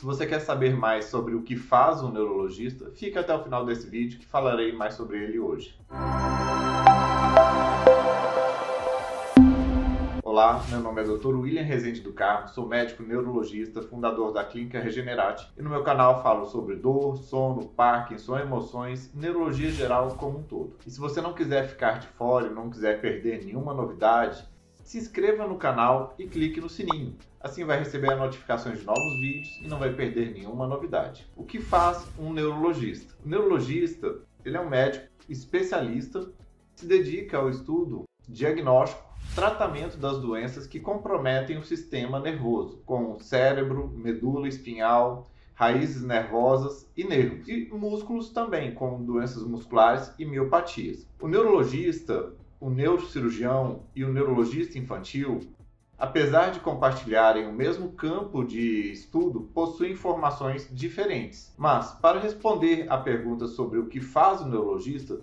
Se você quer saber mais sobre o que faz um neurologista, fica até o final desse vídeo que falarei mais sobre ele hoje. Olá, meu nome é Dr. William Rezende do Carmo, sou médico neurologista, fundador da Clínica Regenerate e no meu canal falo sobre dor, sono, Parkinson, emoções, neurologia geral como um todo. E se você não quiser ficar de fora e não quiser perder nenhuma novidade, se inscreva no canal e clique no sininho. Assim vai receber notificações de novos vídeos e não vai perder nenhuma novidade. O que faz um neurologista? O neurologista ele é um médico especialista que se dedica ao estudo, diagnóstico tratamento das doenças que comprometem o sistema nervoso, como cérebro, medula espinhal, raízes nervosas e nervos, e músculos também, como doenças musculares e miopatias. O neurologista, o neurocirurgião e o neurologista infantil, apesar de compartilharem o mesmo campo de estudo, possuem informações diferentes. Mas, para responder à pergunta sobre o que faz o neurologista,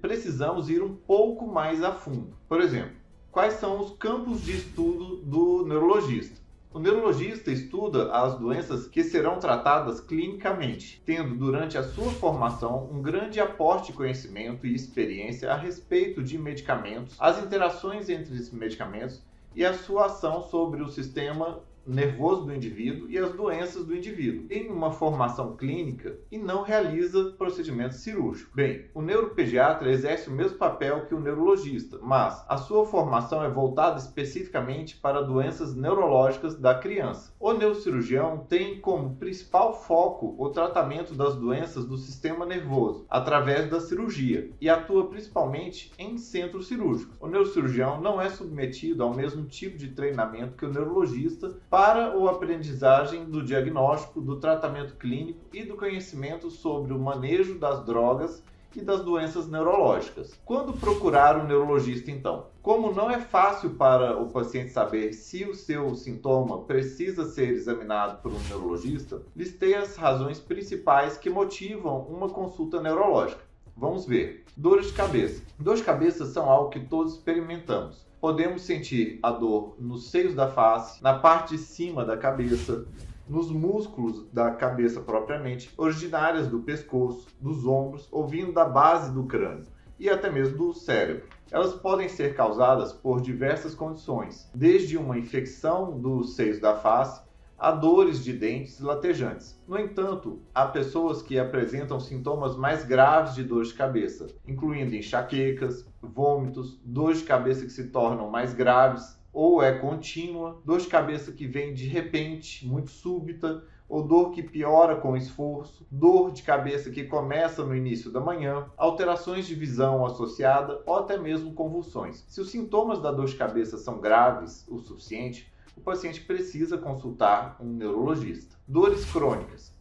precisamos ir um pouco mais a fundo. Por exemplo, quais são os campos de estudo do neurologista. O neurologista estuda as doenças que serão tratadas clinicamente, tendo durante a sua formação um grande aporte de conhecimento e experiência a respeito de medicamentos, as interações entre esses medicamentos e a sua ação sobre o sistema nervoso do indivíduo e as doenças do indivíduo. Tem uma formação clínica e não realiza procedimento cirúrgico. Bem, o neuropediatra exerce o mesmo papel que o neurologista, mas a sua formação é voltada especificamente para doenças neurológicas da criança. O neurocirurgião tem como principal foco o tratamento das doenças do sistema nervoso através da cirurgia e atua principalmente em centros cirúrgicos. O neurocirurgião não é submetido ao mesmo tipo de treinamento que o neurologista para a aprendizagem do diagnóstico, do tratamento clínico e do conhecimento sobre o manejo das drogas e das doenças neurológicas. Quando procurar um neurologista, então? Como não é fácil para o paciente saber se o seu sintoma precisa ser examinado por um neurologista, listei as razões principais que motivam uma consulta neurológica. Vamos ver. Dores de cabeça. Dores de cabeça são algo que todos experimentamos podemos sentir a dor nos seios da face, na parte de cima da cabeça, nos músculos da cabeça propriamente, originárias do pescoço, dos ombros ou vindo da base do crânio e até mesmo do cérebro. Elas podem ser causadas por diversas condições, desde uma infecção dos seios da face a dores de dentes latejantes. No entanto, há pessoas que apresentam sintomas mais graves de dor de cabeça, incluindo enxaquecas, vômitos, dores de cabeça que se tornam mais graves ou é contínua, dor de cabeça que vem de repente, muito súbita, ou dor que piora com esforço, dor de cabeça que começa no início da manhã, alterações de visão associada ou até mesmo convulsões. Se os sintomas da dor de cabeça são graves o suficiente, o paciente precisa consultar um neurologista. Dores crônicas.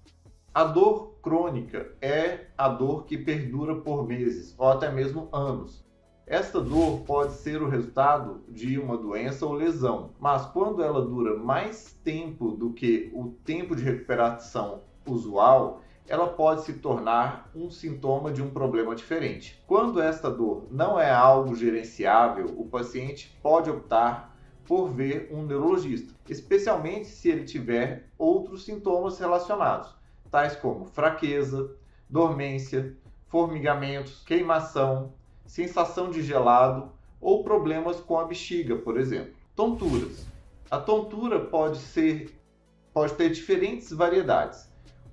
A dor crônica é a dor que perdura por meses ou até mesmo anos. Esta dor pode ser o resultado de uma doença ou lesão, mas quando ela dura mais tempo do que o tempo de recuperação usual, ela pode se tornar um sintoma de um problema diferente. Quando esta dor não é algo gerenciável, o paciente pode optar por ver um neurologista, especialmente se ele tiver outros sintomas relacionados, tais como fraqueza, dormência, formigamentos, queimação, sensação de gelado ou problemas com a bexiga, por exemplo. Tonturas. A tontura pode ser pode ter diferentes variedades.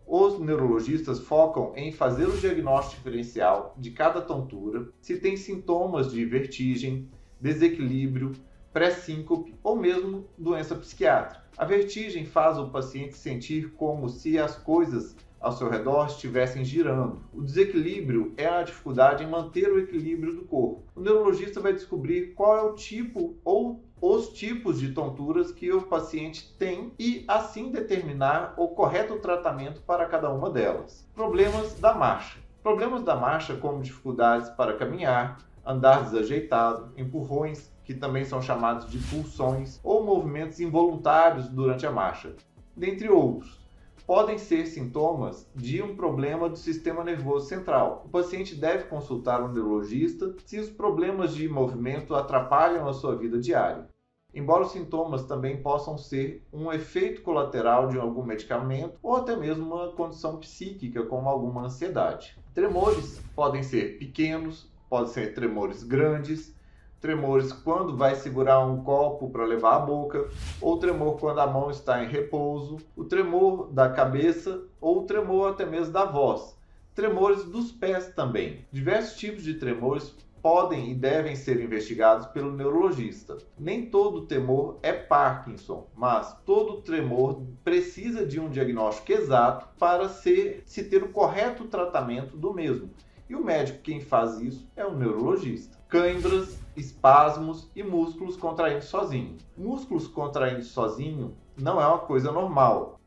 Os neurologistas focam em fazer o diagnóstico diferencial de cada tontura, se tem sintomas de vertigem, desequilíbrio, pré-síncope ou mesmo doença psiquiátrica. A vertigem faz o paciente sentir como se as coisas ao seu redor estivessem girando. O desequilíbrio é a dificuldade em manter o equilíbrio do corpo. O neurologista vai descobrir qual é o tipo ou os tipos de tonturas que o paciente tem e assim determinar o correto tratamento para cada uma delas. Problemas da marcha. Problemas da marcha como dificuldades para caminhar, andar desajeitado, empurrões, que também são chamados de pulsões, ou movimentos involuntários durante a marcha, dentre outros. Podem ser sintomas de um problema do sistema nervoso central. O paciente deve consultar um neurologista se os problemas de movimento atrapalham a sua vida diária. embora os sintomas também possam ser um efeito colateral de algum medicamento ou até mesmo uma condição psíquica, como alguma ansiedade. Tremores podem ser pequenos, podem ser tremores grandes, tremores quando vai segurar um copo para levar à boca, ou tremor quando a mão está em repouso, o tremor da cabeça ou o tremor até mesmo da voz. Tremores dos pés também. Diversos tipos de tremores podem e devem ser investigados pelo neurologista. Nem todo tremor é Parkinson, mas todo tremor precisa de um diagnóstico exato para ser, se ter o correto tratamento do mesmo. E o médico quem faz isso é o neurologista. Cãibras, espasmos e músculos contraindo sozinho. Músculos contraindo sozinho não é uma coisa normal.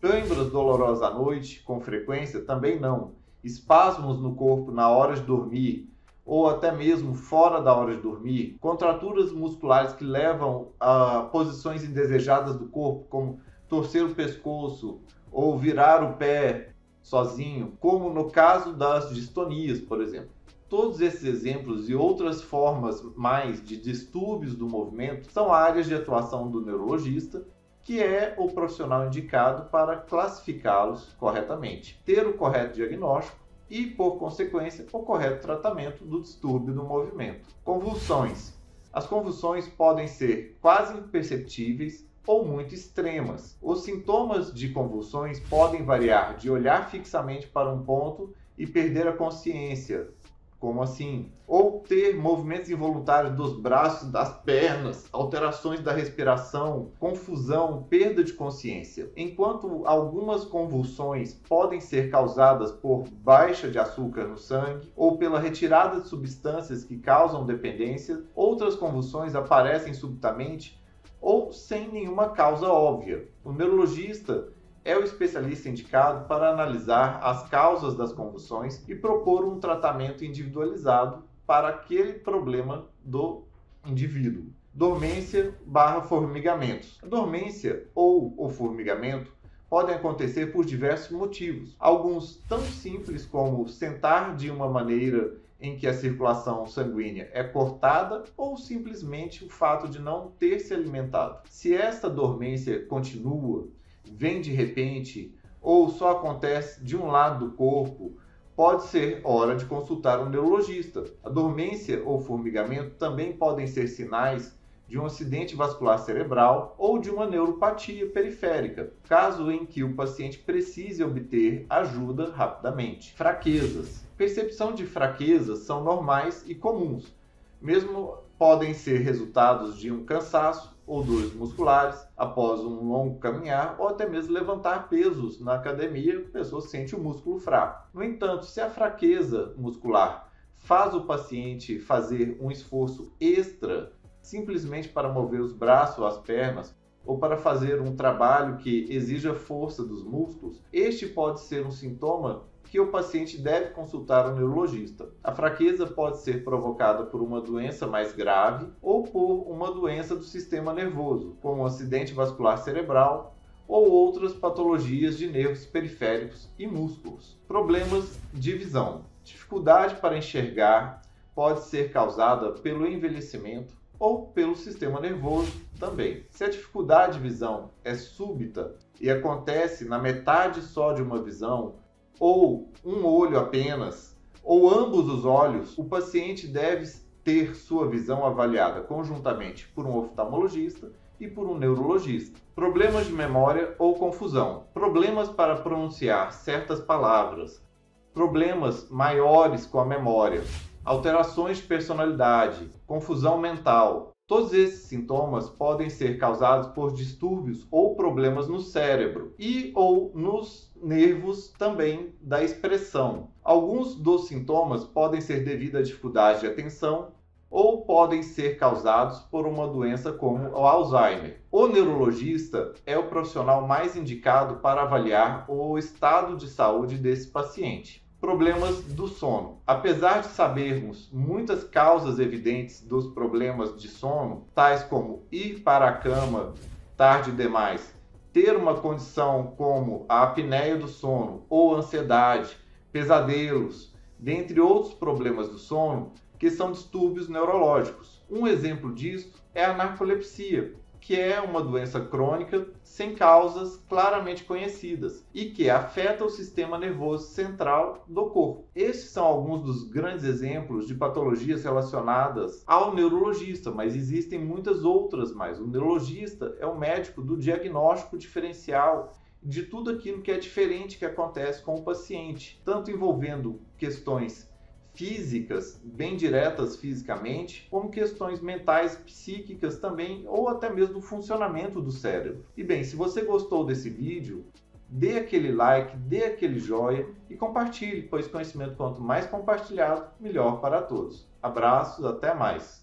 Cãibras dolorosas à noite, com frequência, também não espasmos no corpo na hora de dormir ou até mesmo fora da hora de dormir, contraturas musculares que levam a posições indesejadas do corpo, como torcer o pescoço ou virar o pé sozinho, como no caso das distonias, por exemplo. Todos esses exemplos e outras formas mais de distúrbios do movimento são áreas de atuação do neurologista que é o profissional indicado para classificá-los corretamente, ter o correto diagnóstico e, por consequência, o correto tratamento do distúrbio do movimento. Convulsões. As convulsões podem ser quase imperceptíveis ou muito extremas. Os sintomas de convulsões podem variar de olhar fixamente para um ponto e perder a consciência, como assim? Ou ter movimentos involuntários dos braços, das pernas, alterações da respiração, confusão, perda de consciência. Enquanto algumas convulsões podem ser causadas por baixa de açúcar no sangue ou pela retirada de substâncias que causam dependência, outras convulsões aparecem subitamente ou sem nenhuma causa óbvia. O neurologista é o especialista indicado para analisar as causas das convulsões e propor um tratamento individualizado para aquele problema do indivíduo. Dormência barra formigamentos. A dormência ou o formigamento podem acontecer por diversos motivos. Alguns tão simples como sentar de uma maneira em que a circulação sanguínea é cortada ou simplesmente o fato de não ter se alimentado. Se esta dormência continua vem de repente ou só acontece de um lado do corpo, pode ser hora de consultar um neurologista. A dormência ou formigamento também podem ser sinais de um acidente vascular cerebral ou de uma neuropatia periférica, caso em que o paciente precise obter ajuda rapidamente. Fraquezas. Percepção de fraquezas são normais e comuns, mesmo podem ser resultados de um cansaço ou dores musculares após um longo caminhar ou até mesmo levantar pesos na academia, a pessoa sente o músculo fraco. No entanto, se a fraqueza muscular faz o paciente fazer um esforço extra simplesmente para mover os braços ou as pernas ou para fazer um trabalho que exija força dos músculos, este pode ser um sintoma que o paciente deve consultar o neurologista. A fraqueza pode ser provocada por uma doença mais grave ou por uma doença do sistema nervoso, como um acidente vascular cerebral ou outras patologias de nervos periféricos e músculos. Problemas de visão. Dificuldade para enxergar pode ser causada pelo envelhecimento ou pelo sistema nervoso também. Se a dificuldade de visão é súbita e acontece na metade só de uma visão, ou um olho apenas, ou ambos os olhos, o paciente deve ter sua visão avaliada conjuntamente por um oftalmologista e por um neurologista. Problemas de memória ou confusão, problemas para pronunciar certas palavras, problemas maiores com a memória, alterações de personalidade, confusão mental, Todos esses sintomas podem ser causados por distúrbios ou problemas no cérebro e ou nos nervos também da expressão. Alguns dos sintomas podem ser devido à dificuldade de atenção ou podem ser causados por uma doença como o Alzheimer. O neurologista é o profissional mais indicado para avaliar o estado de saúde desse paciente problemas do sono. Apesar de sabermos muitas causas evidentes dos problemas de sono, tais como ir para a cama tarde demais, ter uma condição como a apneia do sono ou ansiedade, pesadelos, dentre outros problemas do sono, que são distúrbios neurológicos. Um exemplo disso é a narcolepsia, que é uma doença crônica sem causas claramente conhecidas e que afeta o sistema nervoso central do corpo. Estes são alguns dos grandes exemplos de patologias relacionadas ao neurologista, mas existem muitas outras mais. O neurologista é o médico do diagnóstico diferencial de tudo aquilo que é diferente que acontece com o paciente, tanto envolvendo questões físicas, bem diretas fisicamente, como questões mentais, psíquicas também, ou até mesmo do funcionamento do cérebro. E bem, se você gostou desse vídeo, dê aquele like, dê aquele joinha e compartilhe, pois conhecimento quanto mais compartilhado, melhor para todos. Abraços, até mais!